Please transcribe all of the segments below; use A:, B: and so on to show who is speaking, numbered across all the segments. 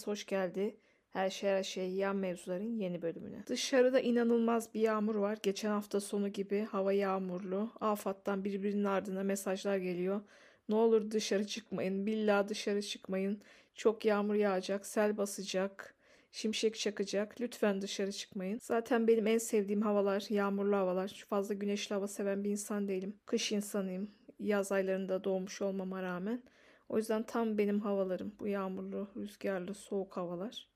A: Hepiniz hoş geldi. Her şey her şey yan mevzuların yeni bölümüne. Dışarıda inanılmaz bir yağmur var. Geçen hafta sonu gibi hava yağmurlu. Afat'tan birbirinin ardına mesajlar geliyor. Ne olur dışarı çıkmayın. Billahi dışarı çıkmayın. Çok yağmur yağacak, sel basacak, şimşek çakacak. Lütfen dışarı çıkmayın. Zaten benim en sevdiğim havalar yağmurlu havalar. Fazla güneşli hava seven bir insan değilim. Kış insanıyım. Yaz aylarında doğmuş olmama rağmen. O yüzden tam benim havalarım. Bu yağmurlu, rüzgarlı, soğuk havalar.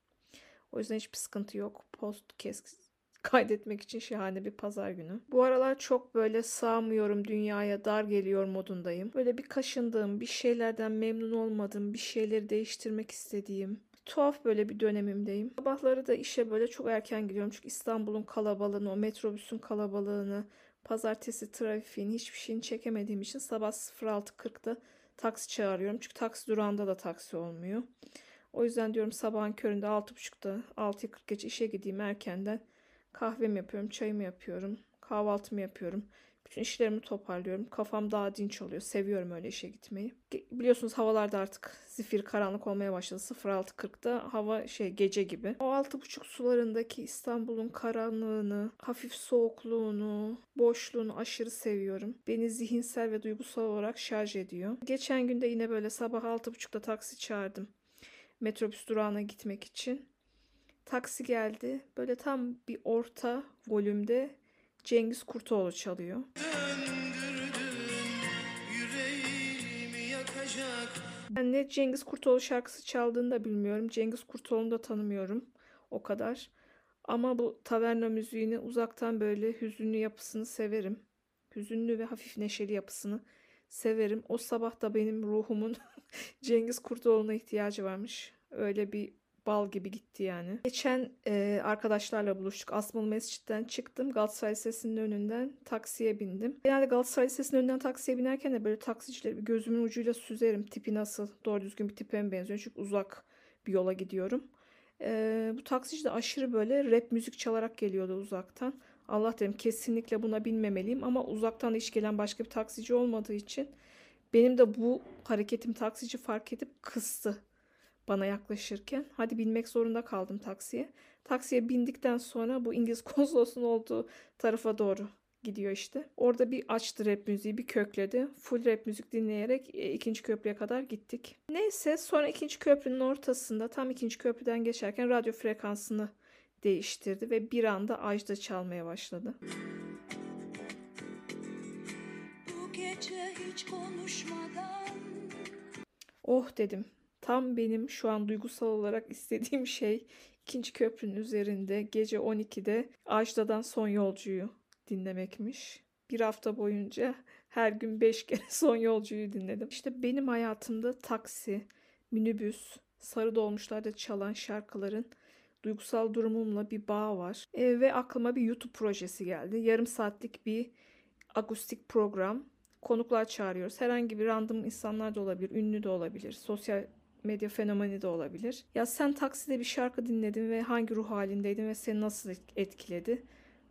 A: O yüzden hiçbir sıkıntı yok. Podcast kaydetmek için şahane bir pazar günü. Bu aralar çok böyle sağmıyorum dünyaya, dar geliyor modundayım. Böyle bir kaşındığım, bir şeylerden memnun olmadığım, bir şeyleri değiştirmek istediğim, tuhaf böyle bir dönemimdeyim. Sabahları da işe böyle çok erken gidiyorum. Çünkü İstanbul'un kalabalığını, o metrobüsün kalabalığını, pazartesi trafiğini hiçbir şeyini çekemediğim için sabah 06.40'da taksi çağırıyorum. Çünkü taksi durağında da taksi olmuyor. O yüzden diyorum sabahın köründe 6.30'da 6.40 geç işe gideyim erkenden. Kahvemi yapıyorum, çayımı yapıyorum, kahvaltımı yapıyorum. Bütün işlerimi toparlıyorum. Kafam daha dinç oluyor. Seviyorum öyle işe gitmeyi. Biliyorsunuz havalarda artık zifir karanlık olmaya başladı. 06.40'da hava şey gece gibi. O 6.30 sularındaki İstanbul'un karanlığını, hafif soğukluğunu, boşluğunu aşırı seviyorum. Beni zihinsel ve duygusal olarak şarj ediyor. Geçen günde yine böyle sabah 6.30'da taksi çağırdım. Metrobüs durağına gitmek için. Taksi geldi. Böyle tam bir orta volümde Cengiz Kurtoğlu çalıyor. Ben ne Cengiz Kurtoğlu şarkısı çaldığını da bilmiyorum. Cengiz Kurtoğlu'nu da tanımıyorum o kadar. Ama bu taverna müziğini uzaktan böyle hüzünlü yapısını severim. Hüzünlü ve hafif neşeli yapısını severim. O sabah da benim ruhumun Cengiz Kurtoğlu'na ihtiyacı varmış. Öyle bir bal gibi gitti yani. Geçen e, arkadaşlarla buluştuk. Asmalı Mescid'den çıktım. Galatasaray Lisesi'nin önünden taksiye bindim. Genelde Galatasaray Lisesi'nin önünden taksiye binerken de böyle taksicileri gözümün ucuyla süzerim. Tipi nasıl? Doğru düzgün bir tipe mi benziyor? Çünkü uzak bir yola gidiyorum. E, bu taksici de aşırı böyle rap müzik çalarak geliyordu uzaktan. Allah dedim kesinlikle buna binmemeliyim ama uzaktan hiç gelen başka bir taksici olmadığı için benim de bu hareketim taksici fark edip kıstı bana yaklaşırken. Hadi binmek zorunda kaldım taksiye. Taksiye bindikten sonra bu İngiliz konsolosunun olduğu tarafa doğru gidiyor işte. Orada bir açtı rap müziği, bir kökledi. Full rap müzik dinleyerek e, ikinci köprüye kadar gittik. Neyse sonra ikinci köprünün ortasında tam ikinci köprüden geçerken radyo frekansını değiştirdi ve bir anda Ajda çalmaya başladı.
B: Bu gece hiç konuşmadan
A: Oh dedim. Tam benim şu an duygusal olarak istediğim şey ikinci köprünün üzerinde gece 12'de Ajda'dan Son Yolcuyu dinlemekmiş. Bir hafta boyunca her gün 5 kere Son Yolcuyu dinledim. İşte benim hayatımda taksi, minibüs, sarı dolmuşlarda çalan şarkıların duygusal durumumla bir bağ var. E, ve aklıma bir YouTube projesi geldi. Yarım saatlik bir akustik program. Konuklar çağırıyoruz. Herhangi bir random insanlar da olabilir, ünlü de olabilir, sosyal medya fenomeni de olabilir. Ya sen takside bir şarkı dinledin ve hangi ruh halindeydin ve seni nasıl etkiledi?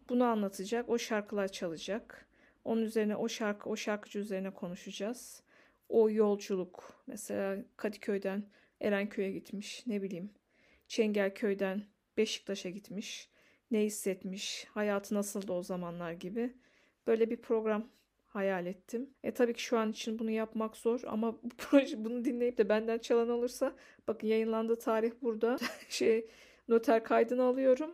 A: Bunu anlatacak, o şarkılar çalacak. Onun üzerine o şarkı, o şarkıcı üzerine konuşacağız. O yolculuk, mesela Kadıköy'den Erenköy'e gitmiş, ne bileyim. Çengelköy'den Beşiktaş'a gitmiş. Ne hissetmiş, hayatı nasıldı o zamanlar gibi. Böyle bir program hayal ettim. E tabii ki şu an için bunu yapmak zor ama bu proje bunu dinleyip de benden çalan olursa bakın yayınlandığı tarih burada. şey noter kaydını alıyorum.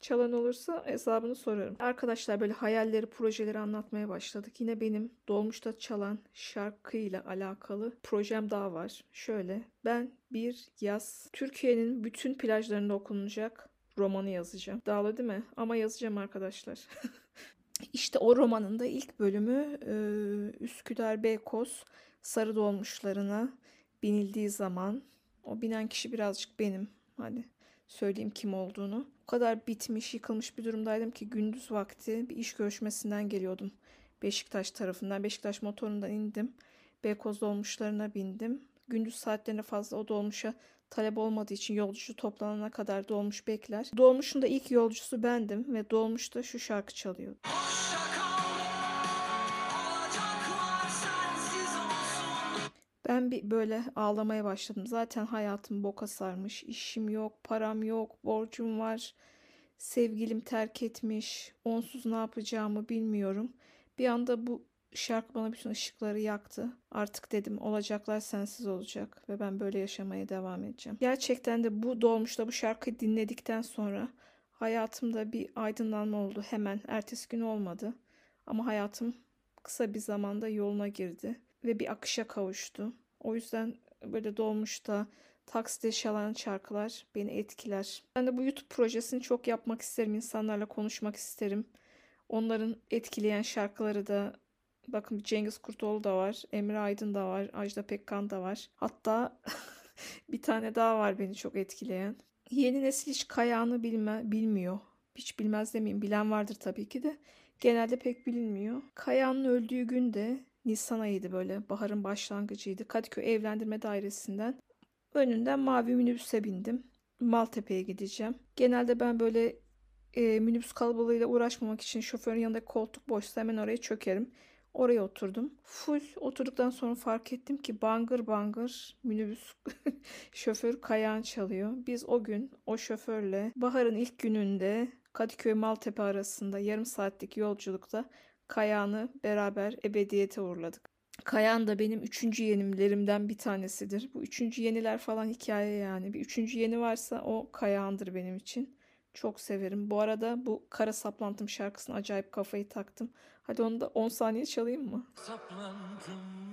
A: Çalan olursa hesabını sorarım. Arkadaşlar böyle hayalleri, projeleri anlatmaya başladık. Yine benim dolmuşta çalan şarkıyla alakalı projem daha var. Şöyle ben bir yaz Türkiye'nin bütün plajlarında okunacak romanı yazacağım. Dağlı değil mi? Ama yazacağım arkadaşlar. İşte o romanın da ilk bölümü e, Üsküdar Beykoz sarı dolmuşlarına binildiği zaman o binen kişi birazcık benim. Hadi söyleyeyim kim olduğunu. O kadar bitmiş, yıkılmış bir durumdaydım ki gündüz vakti bir iş görüşmesinden geliyordum. Beşiktaş tarafından. Beşiktaş motorundan indim. Beykoz dolmuşlarına bindim. Gündüz saatlerine fazla o dolmuşa talep olmadığı için yolcusu toplanana kadar dolmuş bekler. Dolmuşun da ilk yolcusu bendim ve dolmuşta şu şarkı çalıyor. Ben bir böyle ağlamaya başladım. Zaten hayatım boka sarmış. İşim yok, param yok, borcum var. Sevgilim terk etmiş. Onsuz ne yapacağımı bilmiyorum. Bir anda bu şarkı bana bütün ışıkları yaktı. Artık dedim olacaklar sensiz olacak ve ben böyle yaşamaya devam edeceğim. Gerçekten de bu dolmuşta bu şarkıyı dinledikten sonra hayatımda bir aydınlanma oldu. Hemen ertesi gün olmadı. Ama hayatım kısa bir zamanda yoluna girdi ve bir akışa kavuştu. O yüzden böyle dolmuşta takside çalan şarkılar beni etkiler. Ben de bu YouTube projesini çok yapmak isterim. insanlarla konuşmak isterim. Onların etkileyen şarkıları da bakın Cengiz Kurtoğlu da var. Emre Aydın da var. Ajda Pekkan da var. Hatta bir tane daha var beni çok etkileyen. Yeni nesil hiç kayağını bilme, bilmiyor. Hiç bilmez demeyeyim. Bilen vardır tabii ki de. Genelde pek bilinmiyor. Kayağının öldüğü gün de Nisan ayıydı böyle. Baharın başlangıcıydı. Kadıköy Evlendirme Dairesi'nden önünden mavi minibüse bindim. Maltepe'ye gideceğim. Genelde ben böyle e, minibüs kalabalığıyla uğraşmamak için şoförün yanında koltuk boşsa hemen oraya çökerim. Oraya oturdum. Full oturduktan sonra fark ettim ki bangır bangır minibüs şoför kayağın çalıyor. Biz o gün o şoförle baharın ilk gününde Kadıköy Maltepe arasında yarım saatlik yolculukta Kayağını beraber ebediyete uğurladık. Kayan da benim üçüncü yenimlerimden bir tanesidir. Bu üçüncü yeniler falan hikaye yani. Bir üçüncü yeni varsa o Kayahan'dır benim için. Çok severim. Bu arada bu Kara Saplantım şarkısına acayip kafayı taktım. Hadi onu da 10 saniye çalayım mı?
C: Saplandım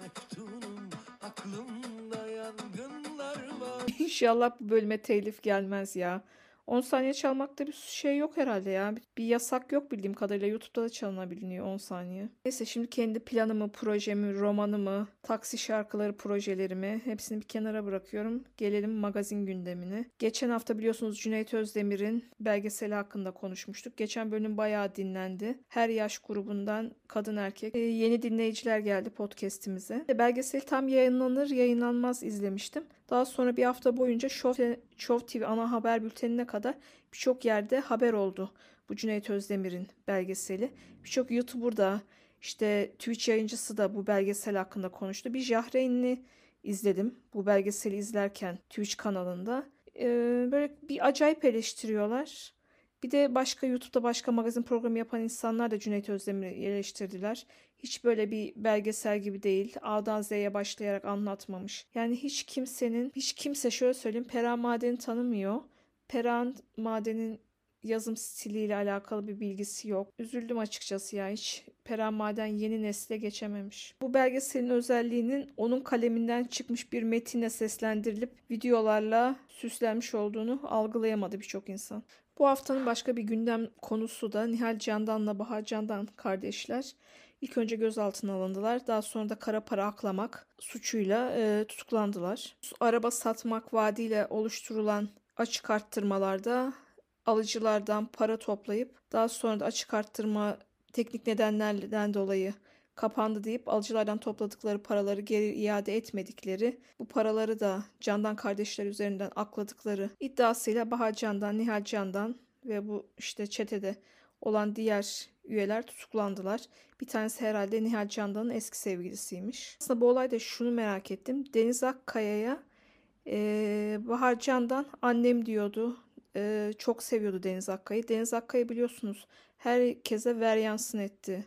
C: meftunum aklımda yangınlar var
A: İnşallah bu bölüme telif gelmez ya. 10 saniye çalmakta bir şey yok herhalde ya. Bir yasak yok bildiğim kadarıyla. YouTube'da da çalınabiliyor 10 saniye. Neyse şimdi kendi planımı, projemi, romanımı, taksi şarkıları projelerimi hepsini bir kenara bırakıyorum. Gelelim magazin gündemine. Geçen hafta biliyorsunuz Cüneyt Özdemir'in belgeseli hakkında konuşmuştuk. Geçen bölüm bayağı dinlendi. Her yaş grubundan kadın erkek. Ee, yeni dinleyiciler geldi podcast'imize. Belgesel tam yayınlanır yayınlanmaz izlemiştim. Daha sonra bir hafta boyunca Show, Show TV ana haber bültenine kadar birçok yerde haber oldu. Bu Cüneyt Özdemir'in belgeseli. Birçok YouTuber da işte Twitch yayıncısı da bu belgesel hakkında konuştu. Bir Jahreyn'i izledim bu belgeseli izlerken Twitch kanalında. Ee, böyle bir acayip eleştiriyorlar. Bir de başka YouTube'da başka magazin programı yapan insanlar da Cüneyt Özdemir'i eleştirdiler. Hiç böyle bir belgesel gibi değil. A'dan Z'ye başlayarak anlatmamış. Yani hiç kimsenin, hiç kimse şöyle söyleyeyim Perihan Maden'i tanımıyor. Perihan Maden'in yazım stiliyle alakalı bir bilgisi yok. Üzüldüm açıkçası ya hiç Perihan Maden yeni nesle geçememiş. Bu belgeselin özelliğinin onun kaleminden çıkmış bir metinle seslendirilip videolarla süslenmiş olduğunu algılayamadı birçok insan. Bu haftanın başka bir gündem konusu da Nihal Candan'la Bahar Candan kardeşler. İlk önce gözaltına alındılar. Daha sonra da kara para aklamak suçuyla e, tutuklandılar. Araba satmak vaadiyle oluşturulan açık arttırmalarda alıcılardan para toplayıp daha sonra da açık arttırma teknik nedenlerden dolayı kapandı deyip alıcılardan topladıkları paraları geri iade etmedikleri, bu paraları da Candan kardeşler üzerinden akladıkları iddiasıyla Bahar Candan, Nihal Candan ve bu işte çetede olan diğer üyeler tutuklandılar. Bir tanesi herhalde Nihal Candan'ın eski sevgilisiymiş. Aslında bu olayda şunu merak ettim. Deniz Akkaya'ya e, Bahar Candan annem diyordu. E, çok seviyordu Deniz Akkaya'yı. Deniz Akkaya biliyorsunuz herkese ver yansın etti.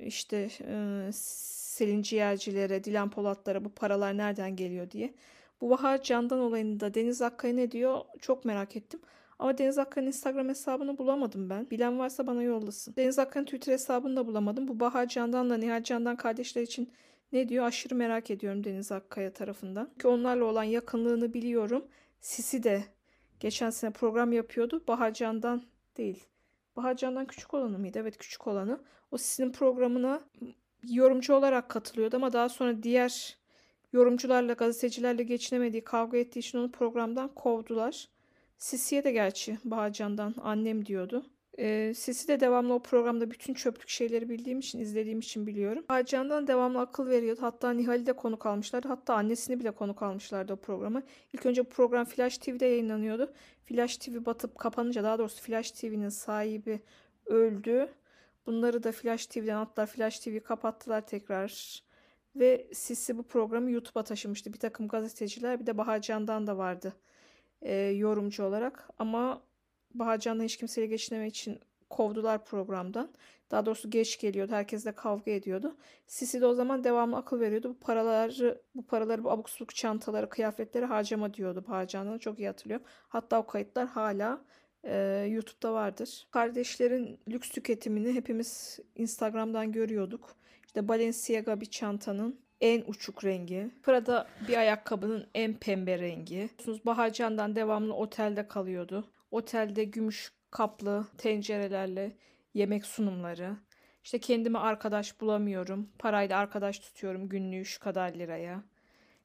A: İşte e, Selin Ciğercilere, Dilan Polatlara bu paralar nereden geliyor diye. Bu Bahar Candan olayında Deniz Akkaya ne diyor çok merak ettim. Ama Deniz Akkaya'nın Instagram hesabını bulamadım ben. Bilen varsa bana yollasın. Deniz Akkaya'nın Twitter hesabını da bulamadım. Bu Bahar Candan'la Nihal Candan kardeşler için ne diyor aşırı merak ediyorum Deniz Akkaya tarafından. Çünkü onlarla olan yakınlığını biliyorum. Sisi de geçen sene program yapıyordu. Bahar Candan değil. Bahar Candan küçük olanı mıydı? Evet küçük olanı. O Sisi'nin programına yorumcu olarak katılıyordu ama daha sonra diğer yorumcularla, gazetecilerle geçinemediği, kavga ettiği için onu programdan kovdular. Sisi'ye de gerçi Bağcan'dan annem diyordu. Ee, Sisi de devamlı o programda bütün çöplük şeyleri bildiğim için, izlediğim için biliyorum. Bağcan'dan devamlı akıl veriyordu. Hatta Nihal'i de konuk almışlardı. Hatta annesini bile konuk almışlardı o programı. İlk önce bu program Flash TV'de yayınlanıyordu. Flash TV batıp kapanınca daha doğrusu Flash TV'nin sahibi öldü. Bunları da Flash TV'den attılar. Flash TV kapattılar tekrar. Ve Sisi bu programı YouTube'a taşımıştı. Bir takım gazeteciler bir de Baharcan'dan da vardı e, yorumcu olarak. Ama Baharcan'dan hiç kimseyle geçinemek için kovdular programdan. Daha doğrusu geç geliyordu. Herkesle kavga ediyordu. Sisi de o zaman devamlı akıl veriyordu. Bu paraları, bu paraları, bu abuk subuk çantaları, kıyafetleri harcama diyordu. Harcandığını çok iyi hatırlıyorum. Hatta o kayıtlar hala e, YouTube'da vardır. Kardeşlerin lüks tüketimini hepimiz Instagram'dan görüyorduk. İşte Balenciaga bir çantanın en uçuk rengi. Prada bir ayakkabının en pembe rengi. Biliyorsunuz Baharcan'dan devamlı otelde kalıyordu. Otelde gümüş kaplı tencerelerle yemek sunumları. İşte kendime arkadaş bulamıyorum. Parayla arkadaş tutuyorum günlüğü şu kadar liraya.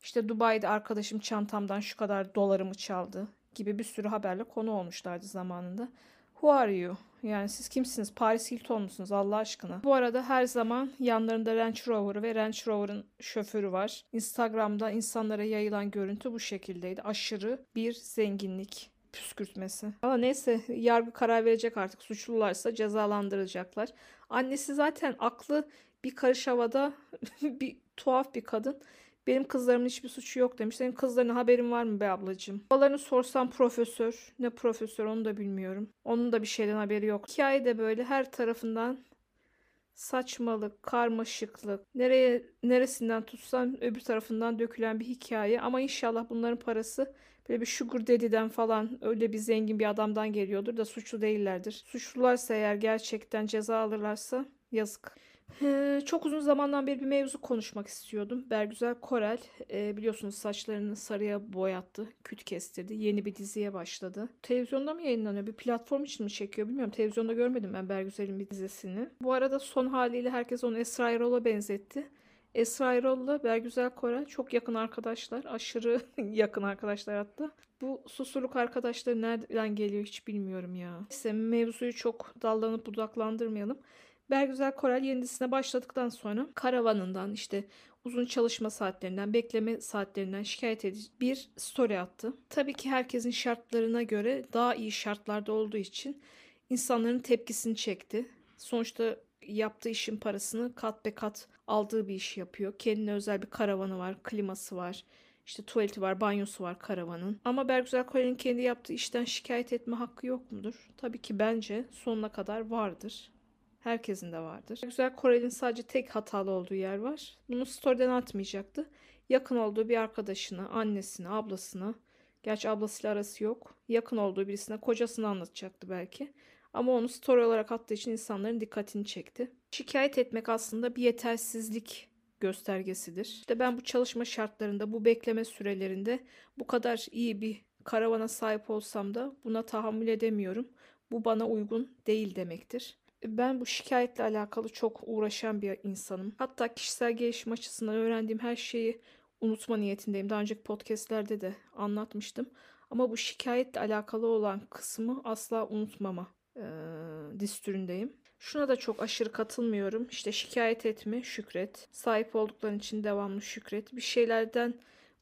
A: İşte Dubai'de arkadaşım çantamdan şu kadar dolarımı çaldı gibi bir sürü haberle konu olmuşlardı zamanında. Who are you? Yani siz kimsiniz? Paris Hilton musunuz Allah aşkına? Bu arada her zaman yanlarında Range Rover ve Range Rover'ın şoförü var. Instagram'da insanlara yayılan görüntü bu şekildeydi. Aşırı bir zenginlik püskürtmesi. Ama neyse yargı karar verecek artık. Suçlularsa cezalandırılacaklar. Annesi zaten aklı bir karış havada bir tuhaf bir kadın. Benim kızlarımın hiçbir suçu yok demiş. Senin kızlarına haberin var mı be ablacığım? Babalarını sorsam profesör. Ne profesör onu da bilmiyorum. Onun da bir şeyden haberi yok. Hikaye de böyle her tarafından saçmalık, karmaşıklık, nereye neresinden tutsan öbür tarafından dökülen bir hikaye. Ama inşallah bunların parası böyle bir sugar daddy'den falan öyle bir zengin bir adamdan geliyordur da suçlu değillerdir. Suçlularsa eğer gerçekten ceza alırlarsa yazık. Ee, çok uzun zamandan beri bir mevzu konuşmak istiyordum. Bergüzel Korel e, biliyorsunuz saçlarını sarıya boyattı, küt kestirdi. Yeni bir diziye başladı. Televizyonda mı yayınlanıyor? Bir platform için mi çekiyor bilmiyorum. Televizyonda görmedim ben Bergüzel'in bir dizisini. Bu arada son haliyle herkes onu Esra Erol'a benzetti. Esra Erol'la Bergüzel Korel çok yakın arkadaşlar. Aşırı yakın arkadaşlar hatta. Bu susurluk arkadaşları nereden geliyor hiç bilmiyorum ya. Neyse mevzuyu çok dallanıp budaklandırmayalım. Bergüzel Korel yeni dizisine başladıktan sonra karavanından işte uzun çalışma saatlerinden, bekleme saatlerinden şikayet edici bir story attı. Tabii ki herkesin şartlarına göre daha iyi şartlarda olduğu için insanların tepkisini çekti. Sonuçta yaptığı işin parasını kat be kat aldığı bir iş yapıyor. Kendine özel bir karavanı var, kliması var. İşte tuvaleti var, banyosu var karavanın. Ama Bergüzel Korel'in kendi yaptığı işten şikayet etme hakkı yok mudur? Tabii ki bence sonuna kadar vardır. Herkesin de vardır. Güzel Korel'in sadece tek hatalı olduğu yer var. Bunu story'den atmayacaktı. Yakın olduğu bir arkadaşına, annesine, ablasına, gerçi ablasıyla arası yok. Yakın olduğu birisine, kocasını anlatacaktı belki. Ama onu story olarak attığı için insanların dikkatini çekti. Şikayet etmek aslında bir yetersizlik göstergesidir. İşte ben bu çalışma şartlarında, bu bekleme sürelerinde bu kadar iyi bir karavana sahip olsam da buna tahammül edemiyorum. Bu bana uygun değil demektir. Ben bu şikayetle alakalı çok uğraşan bir insanım. Hatta kişisel gelişim açısından öğrendiğim her şeyi unutma niyetindeyim. Daha önceki podcastlerde de anlatmıştım. Ama bu şikayetle alakalı olan kısmı asla unutmama e, distüründeyim. Şuna da çok aşırı katılmıyorum. İşte şikayet etme, şükret. Sahip oldukların için devamlı şükret. Bir şeylerden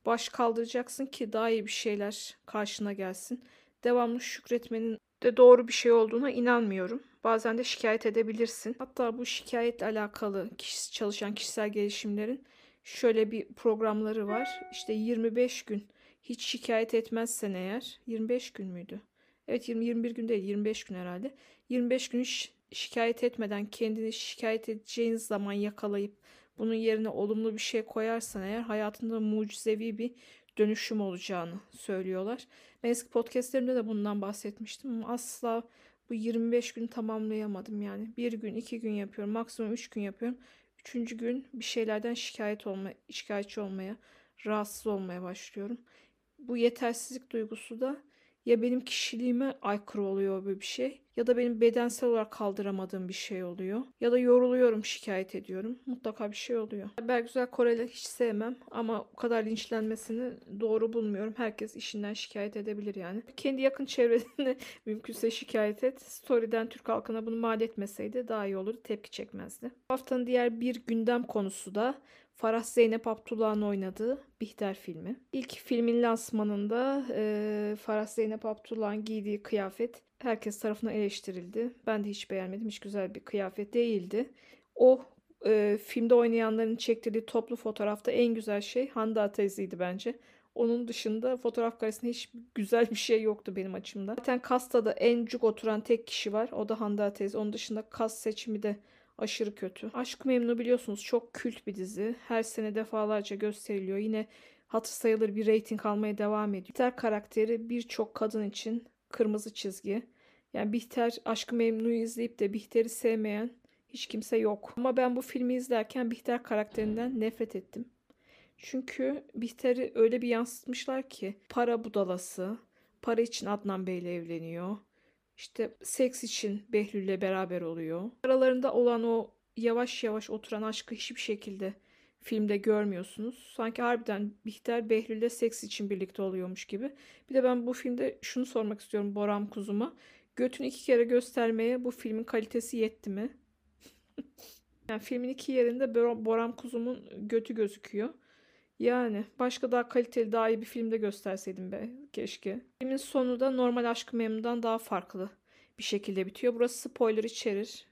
A: baş kaldıracaksın ki daha iyi bir şeyler karşına gelsin. Devamlı şükretmenin de doğru bir şey olduğuna inanmıyorum. Bazen de şikayet edebilirsin. Hatta bu şikayetle alakalı kişi, çalışan kişisel gelişimlerin şöyle bir programları var. İşte 25 gün hiç şikayet etmezsen eğer 25 gün müydü? Evet 20 21 gün değil 25 gün herhalde. 25 gün şikayet etmeden kendini şikayet edeceğin zaman yakalayıp bunun yerine olumlu bir şey koyarsan eğer hayatında mucizevi bir dönüşüm olacağını söylüyorlar. Ben eski podcastlerimde de bundan bahsetmiştim asla bu 25 gün tamamlayamadım yani. Bir gün, iki gün yapıyorum. Maksimum üç gün yapıyorum. Üçüncü gün bir şeylerden şikayet olma, şikayetçi olmaya, rahatsız olmaya başlıyorum. Bu yetersizlik duygusu da ya benim kişiliğime aykırı oluyor böyle bir şey ya da benim bedensel olarak kaldıramadığım bir şey oluyor ya da yoruluyorum şikayet ediyorum mutlaka bir şey oluyor. Bergüzel Koreli hiç sevmem ama o kadar linçlenmesini doğru bulmuyorum. Herkes işinden şikayet edebilir yani. Kendi yakın çevresinde mümkünse şikayet et. Story'den Türk halkına bunu mal etmeseydi daha iyi olurdu. Tepki çekmezdi. Haftanın diğer bir gündem konusu da Farah Zeynep Abdullah'ın oynadığı Bihter filmi. İlk filmin lansmanında e, Farah Zeynep Abdullah'ın giydiği kıyafet herkes tarafından eleştirildi. Ben de hiç beğenmedim. Hiç güzel bir kıyafet değildi. O e, filmde oynayanların çektirdiği toplu fotoğrafta en güzel şey Hande Atez'iydi bence. Onun dışında fotoğraf karesinde hiç güzel bir şey yoktu benim açımdan. Zaten kastada en cuk oturan tek kişi var. O da Hande Atez. Onun dışında kas seçimi de aşırı kötü. Aşk Memnu biliyorsunuz çok kült bir dizi. Her sene defalarca gösteriliyor. Yine hatır sayılır bir reyting almaya devam ediyor. Bihter karakteri birçok kadın için kırmızı çizgi. Yani Bihter Aşk-ı Memnu'yu izleyip de Bihter'i sevmeyen hiç kimse yok. Ama ben bu filmi izlerken Bihter karakterinden nefret ettim. Çünkü Bihter'i öyle bir yansıtmışlar ki para budalası, para için Adnan Bey'le evleniyor. İşte seks için Behlül'le beraber oluyor. Aralarında olan o yavaş yavaş oturan aşkı hiçbir şekilde filmde görmüyorsunuz. Sanki harbiden Bihter Behlül'le seks için birlikte oluyormuş gibi. Bir de ben bu filmde şunu sormak istiyorum Boram Kuzum'a. Götünü iki kere göstermeye bu filmin kalitesi yetti mi? yani filmin iki yerinde Bor- Boram Kuzum'un götü gözüküyor. Yani başka daha kaliteli, daha iyi bir filmde gösterseydim be keşke. Filmin sonu da normal Aşk-ı Memnu'dan daha farklı bir şekilde bitiyor. Burası spoiler içerir.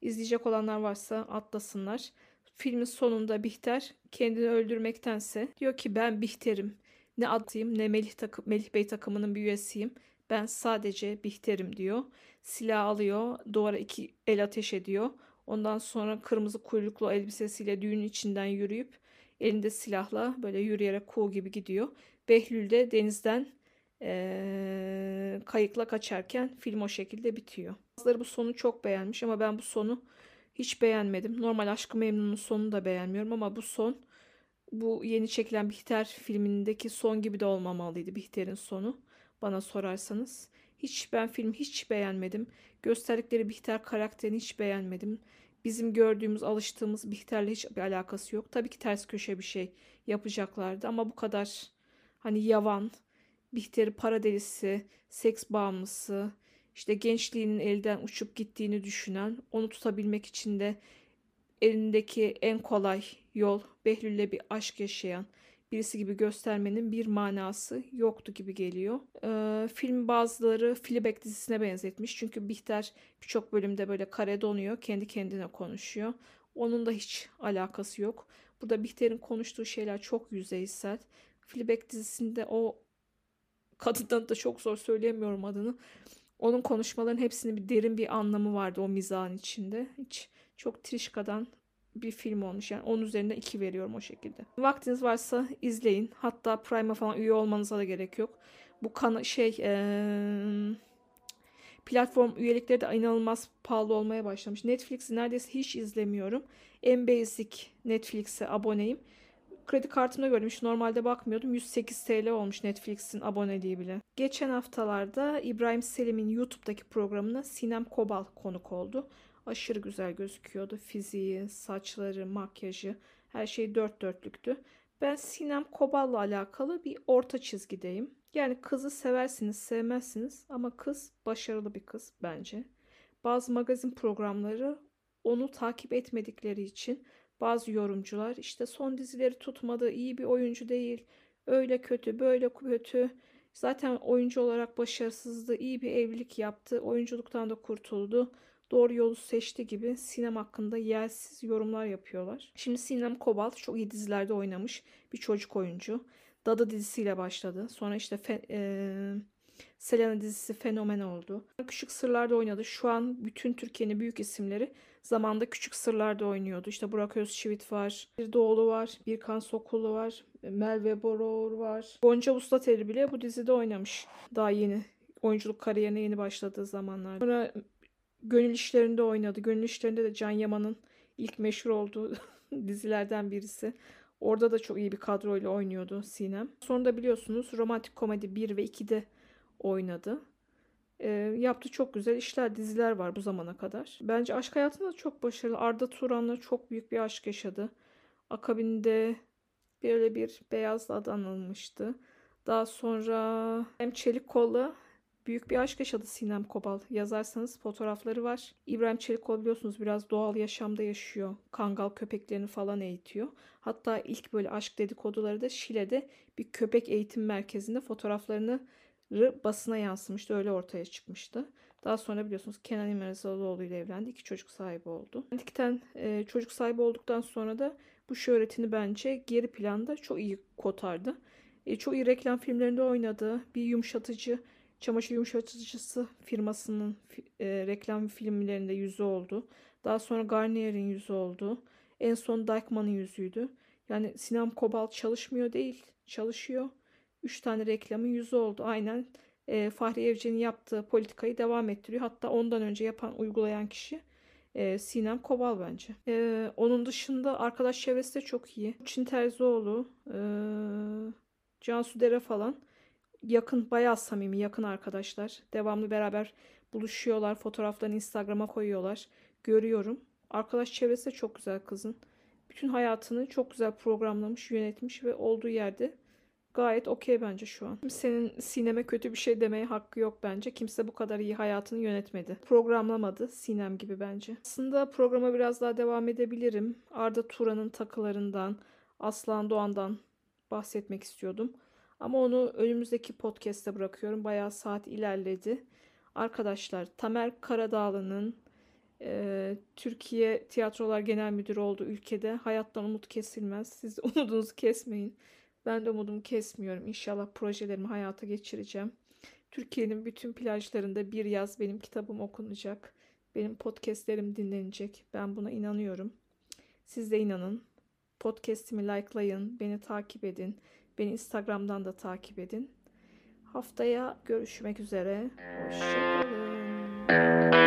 A: İzleyecek olanlar varsa atlasınlar. Filmin sonunda Bihter kendini öldürmektense diyor ki ben Bihter'im. Ne adıyım ne Melih, takım, Melih Bey takımının bir üyesiyim. Ben sadece Bihter'im diyor. Silah alıyor. Duvara iki el ateş ediyor. Ondan sonra kırmızı kuyruklu elbisesiyle düğünün içinden yürüyüp elinde silahla böyle yürüyerek kuğu gibi gidiyor. Behlül de denizden eee, kayıkla kaçarken film o şekilde bitiyor. Bazıları bu sonu çok beğenmiş ama ben bu sonu hiç beğenmedim. Normal Aşk-ı Memnun'un sonunu da beğenmiyorum ama bu son bu yeni çekilen Bihter filmindeki son gibi de olmamalıydı Bihter'in sonu bana sorarsanız. Hiç ben film hiç beğenmedim. Gösterdikleri Bihter karakterini hiç beğenmedim. Bizim gördüğümüz, alıştığımız Bihter'le hiç bir alakası yok. Tabii ki ters köşe bir şey yapacaklardı ama bu kadar hani yavan, Bihter'i para delisi, seks bağımlısı, işte gençliğinin elden uçup gittiğini düşünen, onu tutabilmek için de elindeki en kolay yol Behlül'le bir aşk yaşayan birisi gibi göstermenin bir manası yoktu gibi geliyor. Ee, film bazıları Fleabag dizisine benzetmiş. Çünkü Bihter birçok bölümde böyle kare donuyor. Kendi kendine konuşuyor. Onun da hiç alakası yok. Burada Bihter'in konuştuğu şeyler çok yüzeysel. Fleabag dizisinde o kadından da çok zor söyleyemiyorum adını. Onun konuşmaların hepsinin bir derin bir anlamı vardı o mizahın içinde. Hiç çok trişkadan bir film olmuş. Yani 10 üzerinden 2 veriyorum o şekilde. Vaktiniz varsa izleyin. Hatta Prime'a falan üye olmanıza da gerek yok. Bu kana şey eee, platform üyelikleri de inanılmaz pahalı olmaya başlamış. Netflix'i neredeyse hiç izlemiyorum. En basic Netflix'e aboneyim. Kredi kartımda gördüm. Hiç normalde bakmıyordum. 108 TL olmuş Netflix'in aboneliği bile. Geçen haftalarda İbrahim Selim'in YouTube'daki programına Sinem Kobal konuk oldu. Aşırı güzel gözüküyordu. Fiziği, saçları, makyajı her şey dört dörtlüktü. Ben Sinem Kobal'la alakalı bir orta çizgideyim. Yani kızı seversiniz, sevmezsiniz ama kız başarılı bir kız bence. Bazı magazin programları onu takip etmedikleri için bazı yorumcular işte son dizileri tutmadı, iyi bir oyuncu değil, öyle kötü, böyle kötü. Zaten oyuncu olarak başarısızdı, iyi bir evlilik yaptı, oyunculuktan da kurtuldu doğru yolu seçti gibi Sinem hakkında yersiz yorumlar yapıyorlar. Şimdi Sinem Kobal çok iyi dizilerde oynamış bir çocuk oyuncu. Dada dizisiyle başladı. Sonra işte fe, e, Selena dizisi fenomen oldu. Küçük Sırlar'da oynadı. Şu an bütün Türkiye'nin büyük isimleri zamanda Küçük Sırlar'da oynuyordu. İşte Burak Özçivit var, bir Doğulu var, Birkan Sokulu var, Merve Boror var. Gonca Uslateri bile bu dizide oynamış. Daha yeni oyunculuk kariyerine yeni başladığı zamanlarda. Sonra Gönül İşlerinde oynadı. Gönül İşlerinde de Can Yaman'ın ilk meşhur olduğu dizilerden birisi. Orada da çok iyi bir kadroyla oynuyordu Sinem. Sonra da biliyorsunuz romantik komedi 1 ve 2'de oynadı. E, yaptığı çok güzel işler, diziler var bu zamana kadar. Bence aşk hayatında da çok başarılı. Arda Turan'la çok büyük bir aşk yaşadı. Akabinde böyle bir beyaz adı anılmıştı. Daha sonra hem Çelik büyük bir aşk yaşadı Sinem Kobal. Yazarsanız fotoğrafları var. İbrahim Çelikkol biliyorsunuz biraz doğal yaşamda yaşıyor. Kangal köpeklerini falan eğitiyor. Hatta ilk böyle aşk dedikoduları da Şile'de bir köpek eğitim merkezinde fotoğraflarını basına yansımıştı. Öyle ortaya çıkmıştı. Daha sonra biliyorsunuz Kenan İmirzalıoğlu ile evlendi. İki çocuk sahibi oldu. Evlendikten, e, çocuk sahibi olduktan sonra da bu şöhretini bence geri planda çok iyi kotardı. E, çok iyi reklam filmlerinde oynadı. Bir yumuşatıcı, çamaşır yumuşatıcısı firmasının fi- e, reklam filmlerinde yüzü oldu. Daha sonra Garnier'in yüzü oldu. En son Deichmann'ın yüzüydü. Yani Sinem Kobalt çalışmıyor değil, çalışıyor. Üç tane reklamın yüzü oldu. Aynen e, Fahri Evcen'in yaptığı politikayı devam ettiriyor. Hatta ondan önce yapan, uygulayan kişi e, Sinem Kobal bence. E, onun dışında arkadaş çevresi de çok iyi. Çin Terzioğlu, e, Cansu Dere falan yakın, bayağı samimi, yakın arkadaşlar. Devamlı beraber buluşuyorlar, fotoğraflarını Instagram'a koyuyorlar. Görüyorum. Arkadaş çevresi de çok güzel kızın. Bütün hayatını çok güzel programlamış, yönetmiş ve olduğu yerde gayet okey bence şu an. Kimsenin Sinem'e kötü bir şey demeye hakkı yok bence. Kimse bu kadar iyi hayatını yönetmedi. Programlamadı Sinem gibi bence. Aslında programa biraz daha devam edebilirim. Arda Turan'ın takılarından, Aslan Doğan'dan bahsetmek istiyordum. Ama onu önümüzdeki podcast'te bırakıyorum. Bayağı saat ilerledi. Arkadaşlar Tamer Karadağlı'nın e, Türkiye Tiyatrolar Genel Müdürü olduğu ülkede hayattan umut kesilmez. Siz umudunuzu kesmeyin. Ben de umudumu kesmiyorum. İnşallah projelerimi hayata geçireceğim. Türkiye'nin bütün plajlarında bir yaz benim kitabım okunacak. Benim podcastlerim dinlenecek. Ben buna inanıyorum. Siz de inanın. Podcast'imi likelayın, beni takip edin. Beni Instagram'dan da takip edin. Haftaya görüşmek üzere. Hoşçakalın.